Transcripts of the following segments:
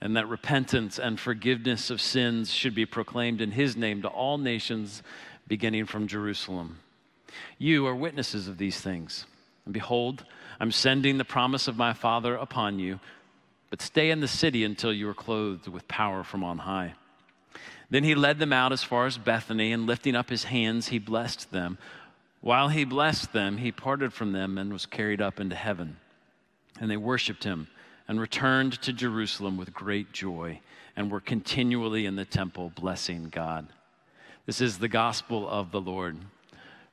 and that repentance and forgiveness of sins should be proclaimed in his name to all nations, beginning from Jerusalem. You are witnesses of these things. And behold, I'm sending the promise of my Father upon you, but stay in the city until you are clothed with power from on high. Then he led them out as far as Bethany, and lifting up his hands, he blessed them. While he blessed them, he parted from them and was carried up into heaven. And they worshiped him and returned to Jerusalem with great joy and were continually in the temple blessing God. This is the gospel of the Lord.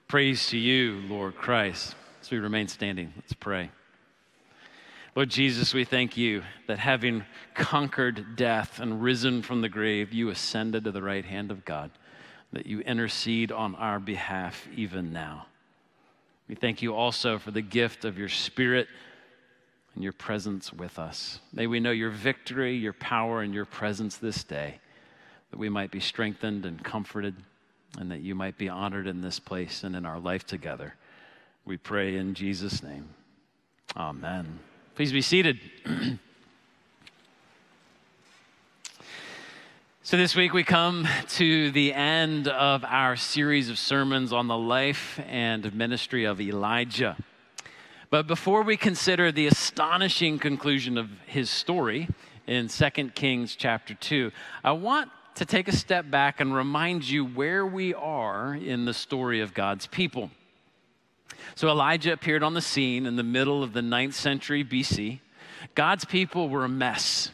Praise to you, Lord Christ. As we remain standing, let's pray. Lord Jesus, we thank you that having conquered death and risen from the grave, you ascended to the right hand of God, that you intercede on our behalf even now. We thank you also for the gift of your Spirit and your presence with us. May we know your victory, your power, and your presence this day, that we might be strengthened and comforted, and that you might be honored in this place and in our life together. We pray in Jesus' name. Amen. Please be seated. So, this week we come to the end of our series of sermons on the life and ministry of Elijah. But before we consider the astonishing conclusion of his story in 2 Kings chapter 2, I want to take a step back and remind you where we are in the story of God's people. So Elijah appeared on the scene in the middle of the 9th century BC. God's people were a mess.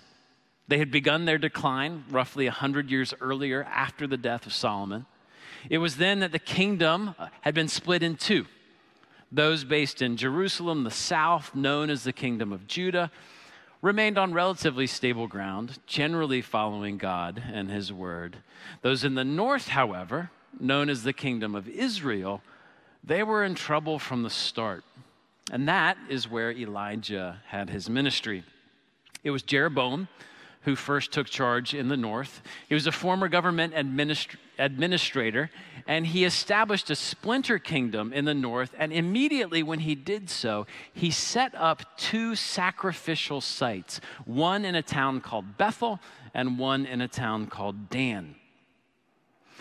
They had begun their decline roughly 100 years earlier after the death of Solomon. It was then that the kingdom had been split in two. Those based in Jerusalem, the south, known as the Kingdom of Judah, remained on relatively stable ground, generally following God and His word. Those in the north, however, known as the Kingdom of Israel, they were in trouble from the start. And that is where Elijah had his ministry. It was Jeroboam who first took charge in the north. He was a former government administ- administrator, and he established a splinter kingdom in the north. And immediately when he did so, he set up two sacrificial sites one in a town called Bethel, and one in a town called Dan.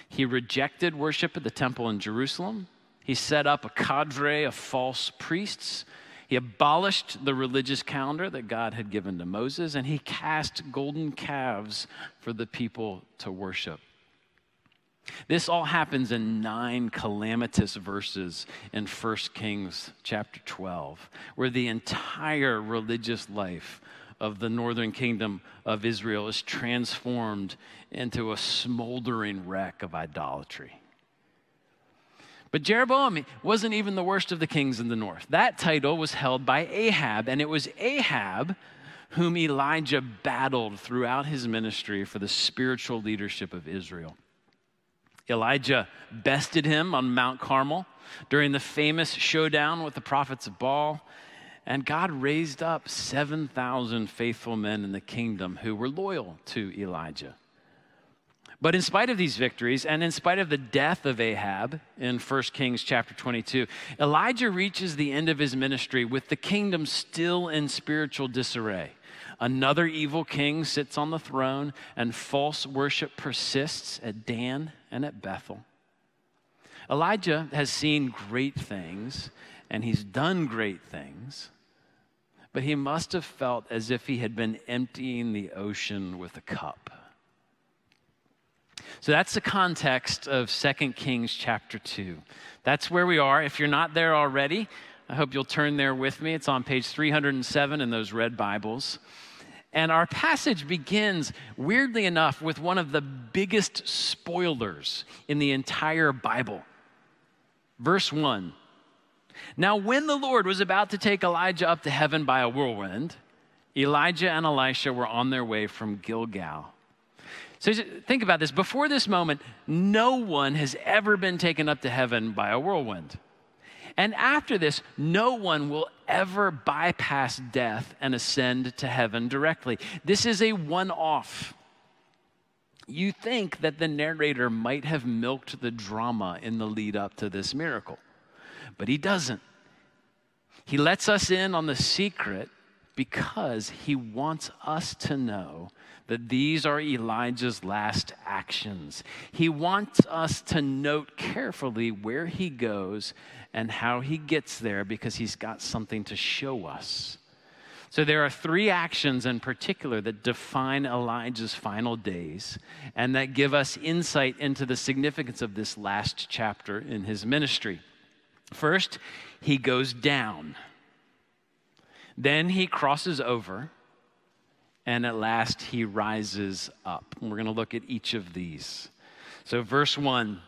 He rejected worship at the temple in Jerusalem. He set up a cadre of false priests he abolished the religious calendar that God had given to Moses, and he cast golden calves for the people to worship. This all happens in nine calamitous verses in 1 Kings chapter 12, where the entire religious life of the northern kingdom of Israel is transformed into a smoldering wreck of idolatry. But Jeroboam wasn't even the worst of the kings in the north. That title was held by Ahab, and it was Ahab whom Elijah battled throughout his ministry for the spiritual leadership of Israel. Elijah bested him on Mount Carmel during the famous showdown with the prophets of Baal, and God raised up 7,000 faithful men in the kingdom who were loyal to Elijah. But in spite of these victories and in spite of the death of Ahab in 1 Kings chapter 22, Elijah reaches the end of his ministry with the kingdom still in spiritual disarray. Another evil king sits on the throne, and false worship persists at Dan and at Bethel. Elijah has seen great things, and he's done great things, but he must have felt as if he had been emptying the ocean with a cup. So that's the context of 2 Kings chapter 2. That's where we are. If you're not there already, I hope you'll turn there with me. It's on page 307 in those red Bibles. And our passage begins, weirdly enough, with one of the biggest spoilers in the entire Bible. Verse 1 Now, when the Lord was about to take Elijah up to heaven by a whirlwind, Elijah and Elisha were on their way from Gilgal. So think about this. Before this moment, no one has ever been taken up to heaven by a whirlwind. And after this, no one will ever bypass death and ascend to heaven directly. This is a one off. You think that the narrator might have milked the drama in the lead up to this miracle, but he doesn't. He lets us in on the secret because he wants us to know that these are Elijah's last actions. He wants us to note carefully where he goes and how he gets there because he's got something to show us. So, there are three actions in particular that define Elijah's final days and that give us insight into the significance of this last chapter in his ministry. First, he goes down. Then he crosses over and at last he rises up. And we're going to look at each of these. So, verse 1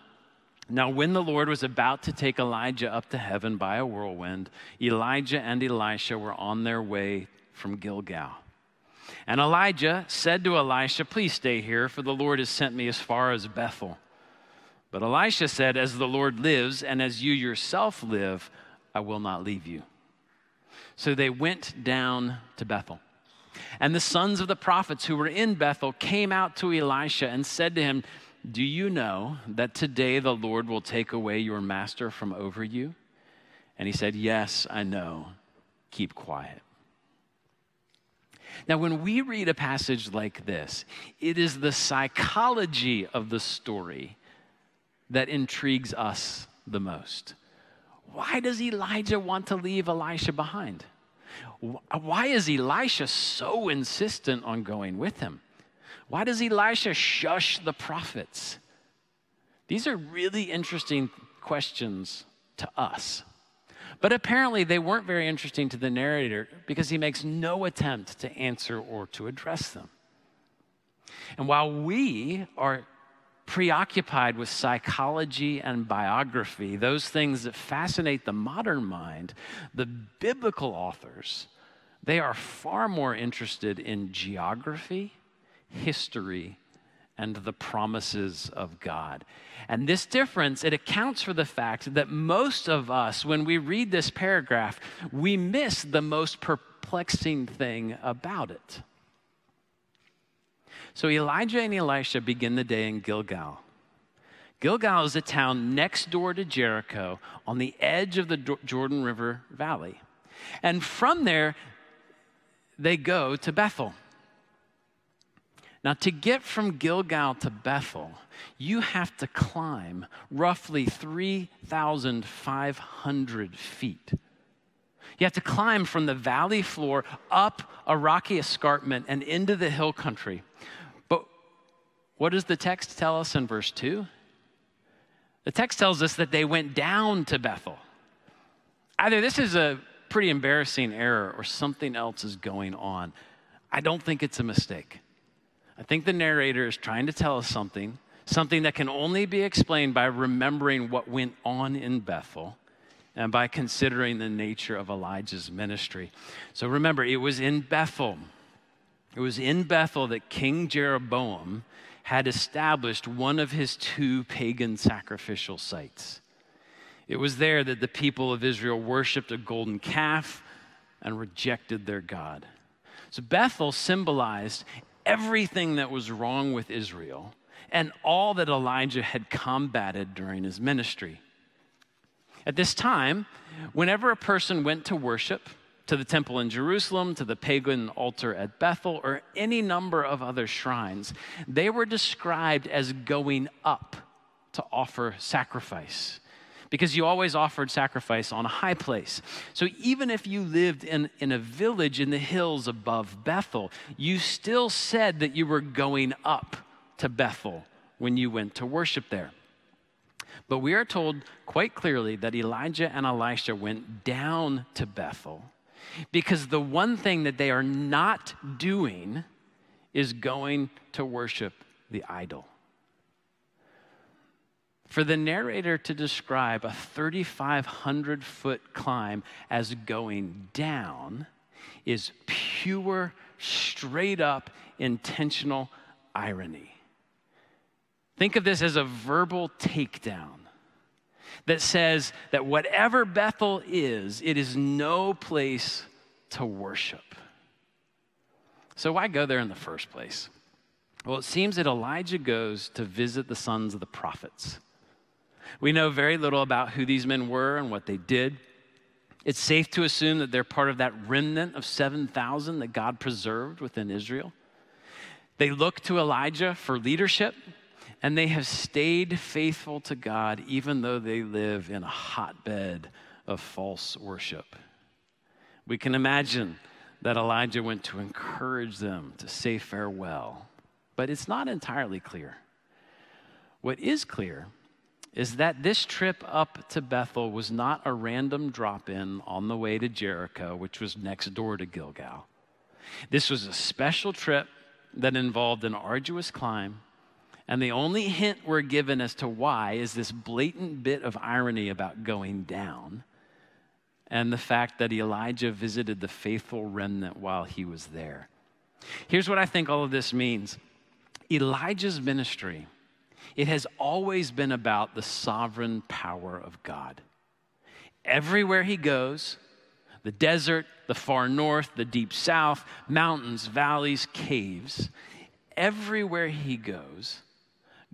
Now, when the Lord was about to take Elijah up to heaven by a whirlwind, Elijah and Elisha were on their way from Gilgal. And Elijah said to Elisha, Please stay here, for the Lord has sent me as far as Bethel. But Elisha said, As the Lord lives, and as you yourself live, I will not leave you. So they went down to Bethel. And the sons of the prophets who were in Bethel came out to Elisha and said to him, Do you know that today the Lord will take away your master from over you? And he said, Yes, I know. Keep quiet. Now, when we read a passage like this, it is the psychology of the story that intrigues us the most. Why does Elijah want to leave Elisha behind? Why is Elisha so insistent on going with him? Why does Elisha shush the prophets? These are really interesting questions to us. But apparently, they weren't very interesting to the narrator because he makes no attempt to answer or to address them. And while we are preoccupied with psychology and biography, those things that fascinate the modern mind, the biblical authors, they are far more interested in geography, history, and the promises of God. And this difference, it accounts for the fact that most of us, when we read this paragraph, we miss the most perplexing thing about it. So Elijah and Elisha begin the day in Gilgal. Gilgal is a town next door to Jericho on the edge of the Jordan River Valley. And from there, they go to Bethel. Now, to get from Gilgal to Bethel, you have to climb roughly 3,500 feet. You have to climb from the valley floor up a rocky escarpment and into the hill country. But what does the text tell us in verse 2? The text tells us that they went down to Bethel. Either this is a pretty embarrassing error or something else is going on. I don't think it's a mistake. I think the narrator is trying to tell us something, something that can only be explained by remembering what went on in Bethel and by considering the nature of Elijah's ministry. So remember, it was in Bethel. It was in Bethel that King Jeroboam had established one of his two pagan sacrificial sites. It was there that the people of Israel worshiped a golden calf and rejected their God. So Bethel symbolized everything that was wrong with Israel and all that Elijah had combated during his ministry. At this time, whenever a person went to worship, to the temple in Jerusalem, to the pagan altar at Bethel, or any number of other shrines, they were described as going up to offer sacrifice because you always offered sacrifice on a high place. So even if you lived in, in a village in the hills above Bethel, you still said that you were going up to Bethel when you went to worship there. But we are told quite clearly that Elijah and Elisha went down to Bethel because the one thing that they are not doing is going to worship the idol. For the narrator to describe a 3,500 foot climb as going down is pure, straight up, intentional irony. Think of this as a verbal takedown that says that whatever Bethel is, it is no place to worship. So, why go there in the first place? Well, it seems that Elijah goes to visit the sons of the prophets. We know very little about who these men were and what they did. It's safe to assume that they're part of that remnant of 7,000 that God preserved within Israel. They look to Elijah for leadership, and they have stayed faithful to God even though they live in a hotbed of false worship. We can imagine that Elijah went to encourage them to say farewell, but it's not entirely clear. What is clear is that this trip up to Bethel was not a random drop in on the way to Jericho, which was next door to Gilgal. This was a special trip that involved an arduous climb and the only hint we're given as to why is this blatant bit of irony about going down and the fact that Elijah visited the faithful remnant while he was there. Here's what I think all of this means Elijah's ministry, it has always been about the sovereign power of God. Everywhere he goes, the desert, the far north, the deep south, mountains, valleys, caves, everywhere he goes,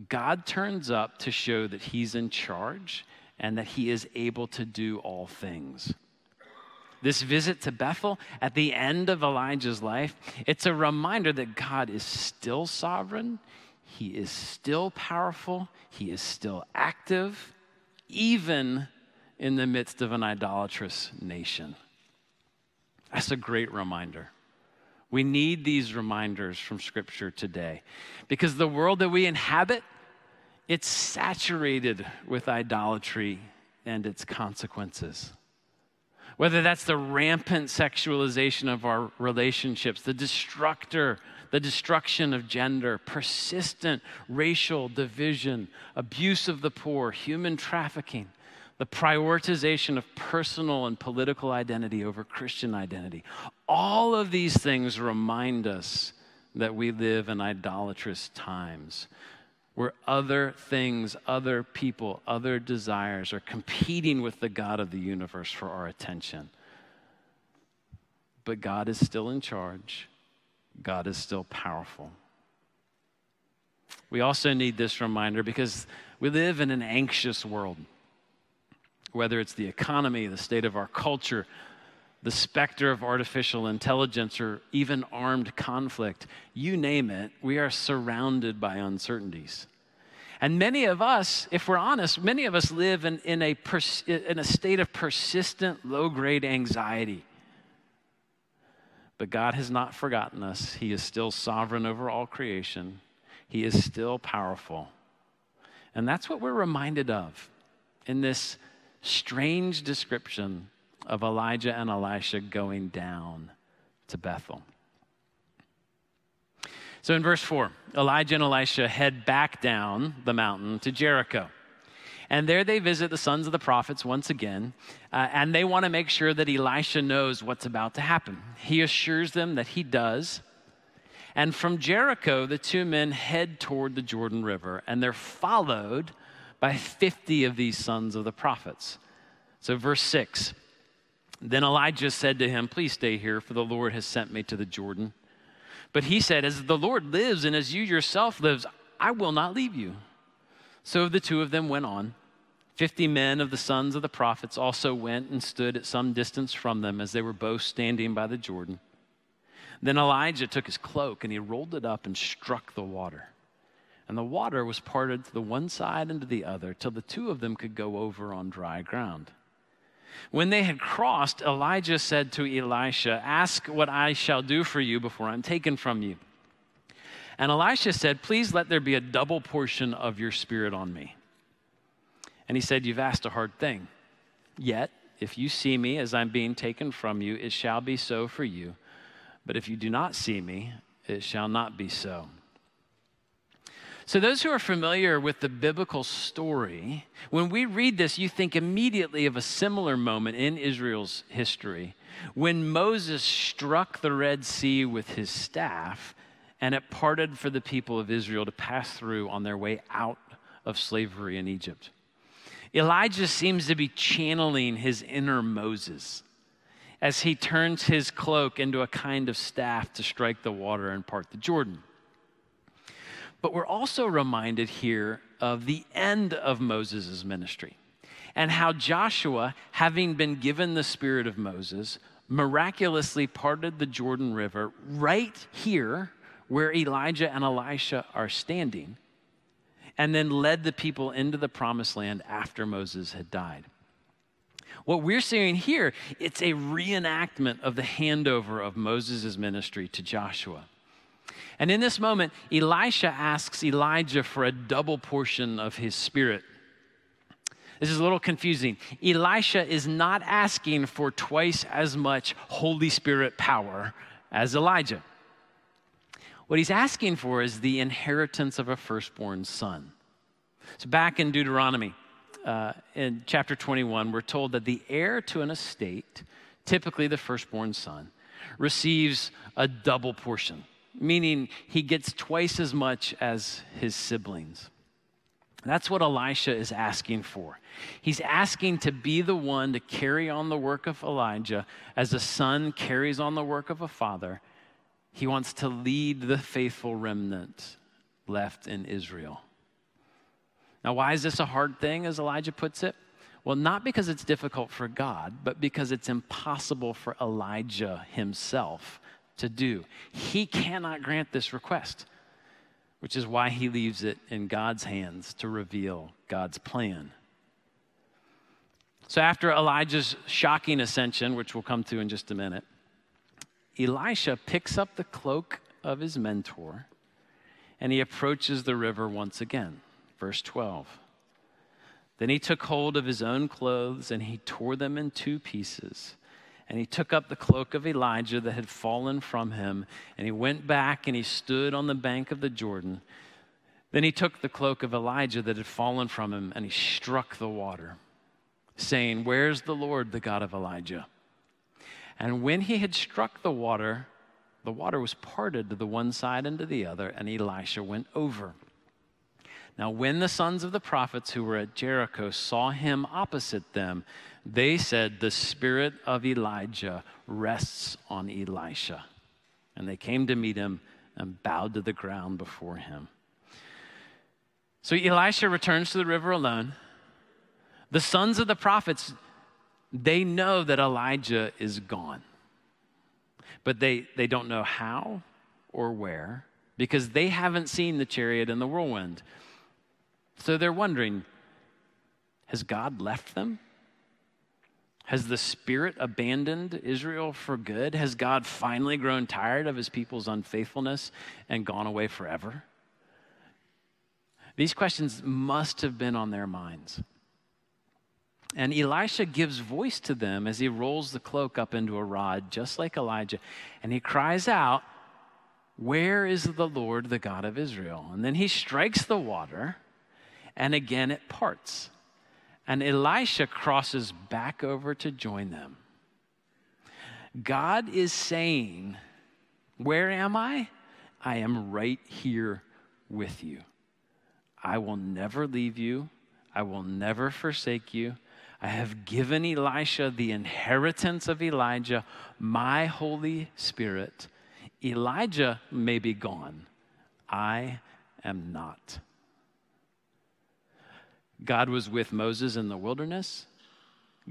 God turns up to show that he's in charge and that he is able to do all things. This visit to Bethel at the end of Elijah's life, it's a reminder that God is still sovereign, he is still powerful, he is still active, even in the midst of an idolatrous nation. That's a great reminder. We need these reminders from Scripture today because the world that we inhabit, it's saturated with idolatry and its consequences. Whether that's the rampant sexualization of our relationships, the destructor, the destruction of gender, persistent racial division, abuse of the poor, human trafficking, the prioritization of personal and political identity over Christian identity. All of these things remind us that we live in idolatrous times where other things, other people, other desires are competing with the God of the universe for our attention. But God is still in charge, God is still powerful. We also need this reminder because we live in an anxious world whether it's the economy, the state of our culture, the specter of artificial intelligence, or even armed conflict, you name it, we are surrounded by uncertainties. And many of us, if we're honest, many of us live in, in, a, pers- in a state of persistent low grade anxiety. But God has not forgotten us. He is still sovereign over all creation, He is still powerful. And that's what we're reminded of in this strange description of Elijah and Elisha going down to Bethel. So in verse 4, Elijah and Elisha head back down the mountain to Jericho. And there they visit the sons of the prophets once again, uh, and they want to make sure that Elisha knows what's about to happen. He assures them that he does. And from Jericho, the two men head toward the Jordan River, and they're followed by 50 of these sons of the prophets. So, verse 6 Then Elijah said to him, Please stay here, for the Lord has sent me to the Jordan. But he said, As the Lord lives and as you yourself lives, I will not leave you. So the two of them went on. Fifty men of the sons of the prophets also went and stood at some distance from them as they were both standing by the Jordan. Then Elijah took his cloak and he rolled it up and struck the water and the water was parted to the one side and to the other till the two of them could go over on dry ground. When they had crossed, Elijah said to Elisha, Ask what I shall do for you before I'm taken from you. And Elisha said, Please let there be a double portion of your spirit on me. And he said, You've asked a hard thing. Yet, if you see me as I'm being taken from you, it shall be so for you. But if you do not see me, it shall not be so. So, those who are familiar with the biblical story, when we read this, you think immediately of a similar moment in Israel's history when Moses struck the Red Sea with his staff and it parted for the people of Israel to pass through on their way out of slavery in Egypt. Elijah seems to be channeling his inner Moses as he turns his cloak into a kind of staff to strike the water and part the Jordan. But we're also reminded here of the end of Moses' ministry and how Joshua, having been given the spirit of Moses, miraculously parted the Jordan River right here where Elijah and Elisha are standing, and then led the people into the promised land after Moses had died. What we're seeing here, it's a reenactment of the handover of Moses' ministry to Joshua. And in this moment, Elisha asks Elijah for a double portion of his spirit. This is a little confusing. Elisha is not asking for twice as much Holy Spirit power as Elijah. What he's asking for is the inheritance of a firstborn son. So, back in Deuteronomy, uh, in chapter 21, we're told that the heir to an estate, typically the firstborn son, receives a double portion, meaning he gets twice as much as his siblings. That's what Elisha is asking for. He's asking to be the one to carry on the work of Elijah as a son carries on the work of a father he wants to lead the faithful remnant left in Israel. Now, why is this a hard thing, as Elijah puts it? Well, not because it's difficult for God, but because it's impossible for Elijah himself to do. He cannot grant this request, which is why he leaves it in God's hands to reveal God's plan. So, after Elijah's shocking ascension, which we'll come to in just a minute, Elisha picks up the cloak of his mentor and he approaches the river once again. Verse 12. Then he took hold of his own clothes and he tore them in two pieces. And he took up the cloak of Elijah that had fallen from him, and he went back and he stood on the bank of the Jordan. Then he took the cloak of Elijah that had fallen from him, and he struck the water, saying, Where's the Lord, the God of Elijah? And when he had struck the water, the water was parted to the one side and to the other, and Elisha went over. Now, when the sons of the prophets who were at Jericho saw him opposite them, they said, The spirit of Elijah rests on Elisha. And they came to meet him and bowed to the ground before him. So Elisha returns to the river alone. The sons of the prophets they know that Elijah is gone, but they, they don't know how or where because they haven't seen the chariot and the whirlwind. So they're wondering has God left them? Has the Spirit abandoned Israel for good? Has God finally grown tired of his people's unfaithfulness and gone away forever? These questions must have been on their minds. And Elisha gives voice to them as he rolls the cloak up into a rod, just like Elijah. And he cries out, Where is the Lord, the God of Israel? And then he strikes the water, and again it parts. And Elisha crosses back over to join them. God is saying, Where am I? I am right here with you. I will never leave you. I will never forsake you. I have given Elisha the inheritance of Elijah, my Holy Spirit. Elijah may be gone. I am not. God was with Moses in the wilderness.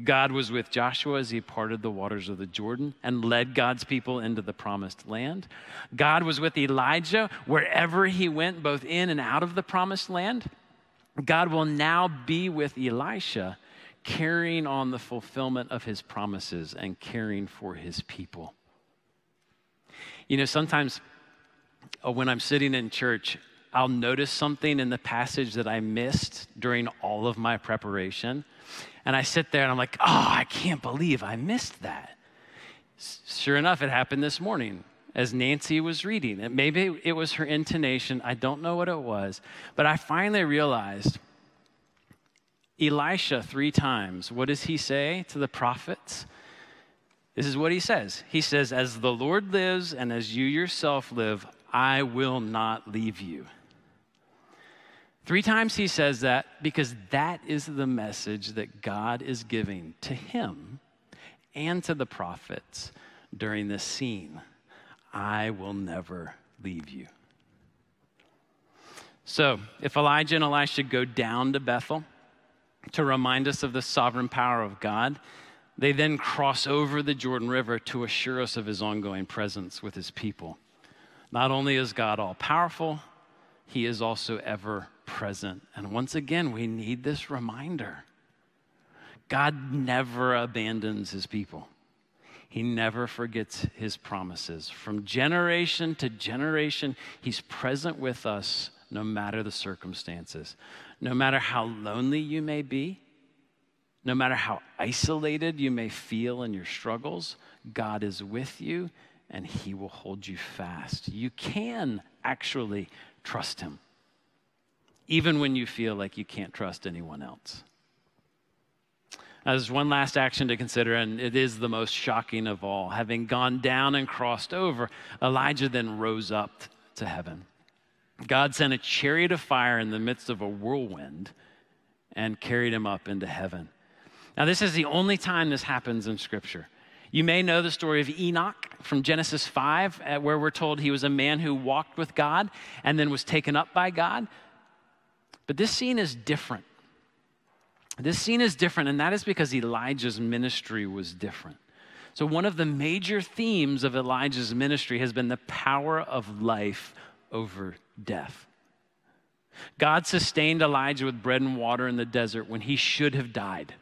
God was with Joshua as he parted the waters of the Jordan and led God's people into the promised land. God was with Elijah wherever he went, both in and out of the promised land. God will now be with Elisha carrying on the fulfillment of his promises and caring for his people. You know, sometimes uh, when I'm sitting in church, I'll notice something in the passage that I missed during all of my preparation. And I sit there and I'm like, oh, I can't believe I missed that. Sure enough, it happened this morning as Nancy was reading. And maybe it was her intonation. I don't know what it was. But I finally realized Elisha three times. What does he say to the prophets? This is what he says. He says, As the Lord lives and as you yourself live, I will not leave you. Three times he says that because that is the message that God is giving to him and to the prophets during this scene I will never leave you. So, if Elijah and Elisha go down to Bethel to remind us of the sovereign power of God, they then cross over the Jordan River to assure us of his ongoing presence with his people. Not only is God all powerful, he is also ever present. And once again, we need this reminder God never abandons his people. He never forgets his promises. From generation to generation, he's present with us no matter the circumstances. No matter how lonely you may be, no matter how isolated you may feel in your struggles, God is with you and he will hold you fast. You can actually trust him, even when you feel like you can't trust anyone else. As one last action to consider, and it is the most shocking of all. Having gone down and crossed over, Elijah then rose up to heaven. God sent a chariot of fire in the midst of a whirlwind and carried him up into heaven. Now, this is the only time this happens in Scripture. You may know the story of Enoch from Genesis 5, uh, where we're told he was a man who walked with God and then was taken up by God. But this scene is different. This scene is different, and that is because Elijah's ministry was different. So, one of the major themes of Elijah's ministry has been the power of life over death. God sustained Elijah with bread and water in the desert when he should have died.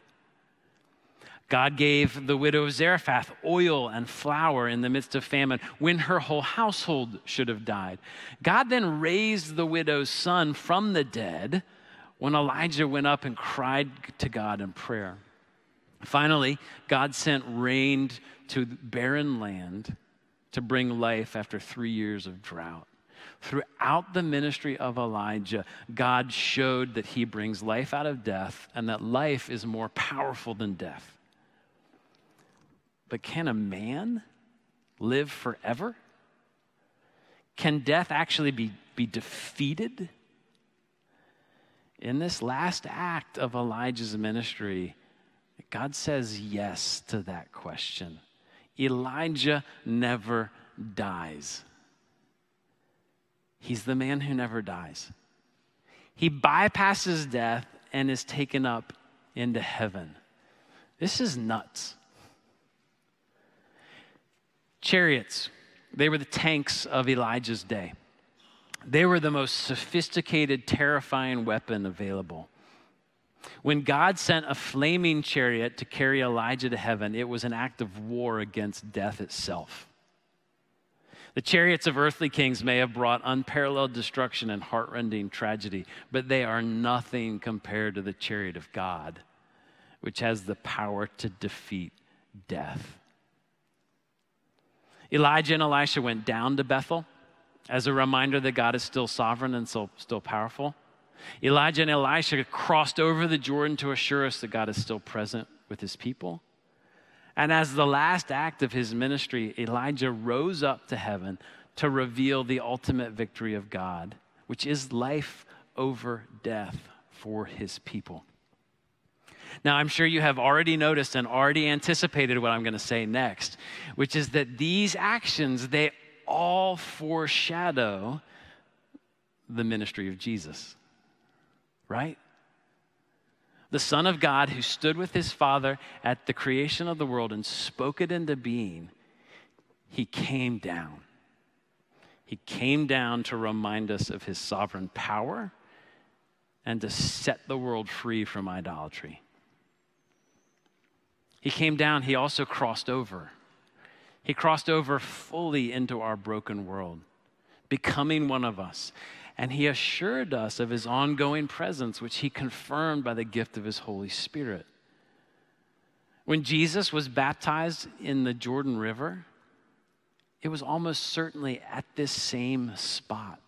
God gave the widow of Zarephath oil and flour in the midst of famine when her whole household should have died. God then raised the widow's son from the dead when Elijah went up and cried to God in prayer. Finally, God sent rain to barren land to bring life after three years of drought. Throughout the ministry of Elijah, God showed that he brings life out of death and that life is more powerful than death. But can a man live forever? Can death actually be, be defeated? in this last act of Elijah's ministry, God says yes to that question. Elijah never dies. He's the man who never dies. He bypasses death and is taken up into heaven. This is nuts. Chariots, they were the tanks of Elijah's day. They were the most sophisticated, terrifying weapon available. When God sent a flaming chariot to carry Elijah to heaven, it was an act of war against death itself. The chariots of earthly kings may have brought unparalleled destruction and heartrending tragedy, but they are nothing compared to the chariot of God, which has the power to defeat death. Elijah and Elisha went down to Bethel as a reminder that God is still sovereign and still, powerful. Elijah and Elisha crossed over the Jordan to assure us that God is still present with his people. And as the last act of his ministry, Elijah rose up to heaven to reveal the ultimate victory of God, which is life over death for his people. Now, I'm sure you have already noticed and already anticipated what I'm going to say next, which is that these actions, they all foreshadow the ministry of Jesus, right? The Son of God who stood with his Father at the creation of the world and spoke it into being, he came down. He came down to remind us of his sovereign power and to set the world free from idolatry. He came down, he also crossed over. He crossed over fully into our broken world, becoming one of us. And he assured us of his ongoing presence, which he confirmed by the gift of his Holy Spirit. When Jesus was baptized in the Jordan River, it was almost certainly at this same spot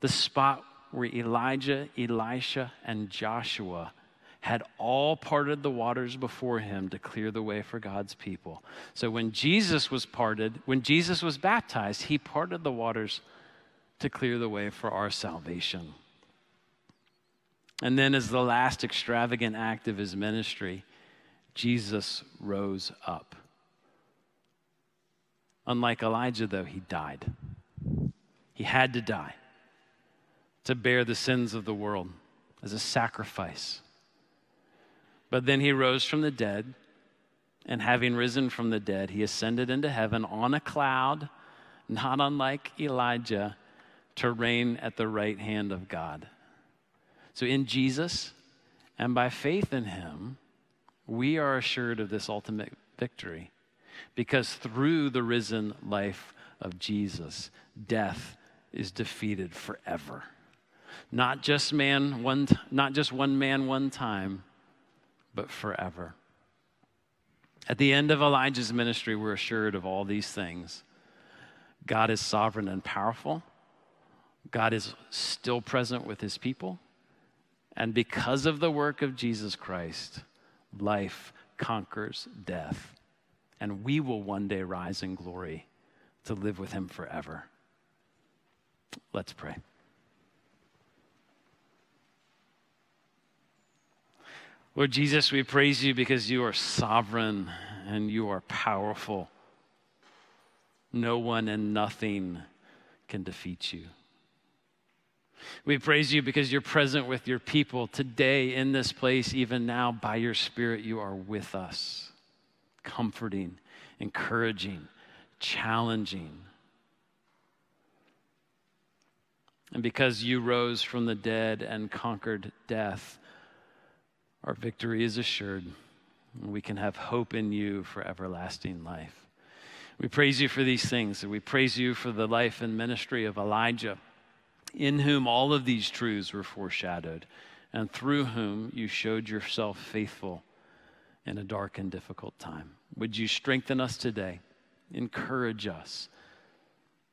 the spot where Elijah, Elisha, and Joshua had all parted the waters before him to clear the way for God's people. So when Jesus was parted, when Jesus was baptized, he parted the waters to clear the way for our salvation. And then, as the last extravagant act of his ministry, Jesus rose up. Unlike Elijah, though, he died. He had to die to bear the sins of the world as a sacrifice. But then he rose from the dead, and having risen from the dead, he ascended into heaven on a cloud, not unlike Elijah, to reign at the right hand of God. So, in Jesus and by faith in him, we are assured of this ultimate victory because through the risen life of Jesus, death is defeated forever. Not just man one not just one man one time, but forever. At the end of Elijah's ministry, we're assured of all these things. God is sovereign and powerful. God is still present with his people. And because of the work of Jesus Christ, life conquers death. And we will one day rise in glory to live with him forever. Let's pray. Lord Jesus, we praise you because you are sovereign and you are powerful. No one and nothing can defeat you. We praise you because you're present with your people today in this place, even now, by your Spirit, you are with us, comforting, encouraging, challenging. And because you rose from the dead and conquered death, our victory is assured. And we can have hope in you for everlasting life. We praise you for these things. And we praise you for the life and ministry of Elijah in whom all of these truths were foreshadowed, and through whom you showed yourself faithful in a dark and difficult time. Would you strengthen us today? Encourage us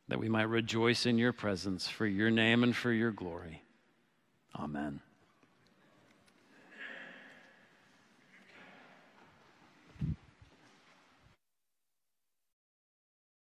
that we might rejoice in your presence for your name and for your glory. Amen.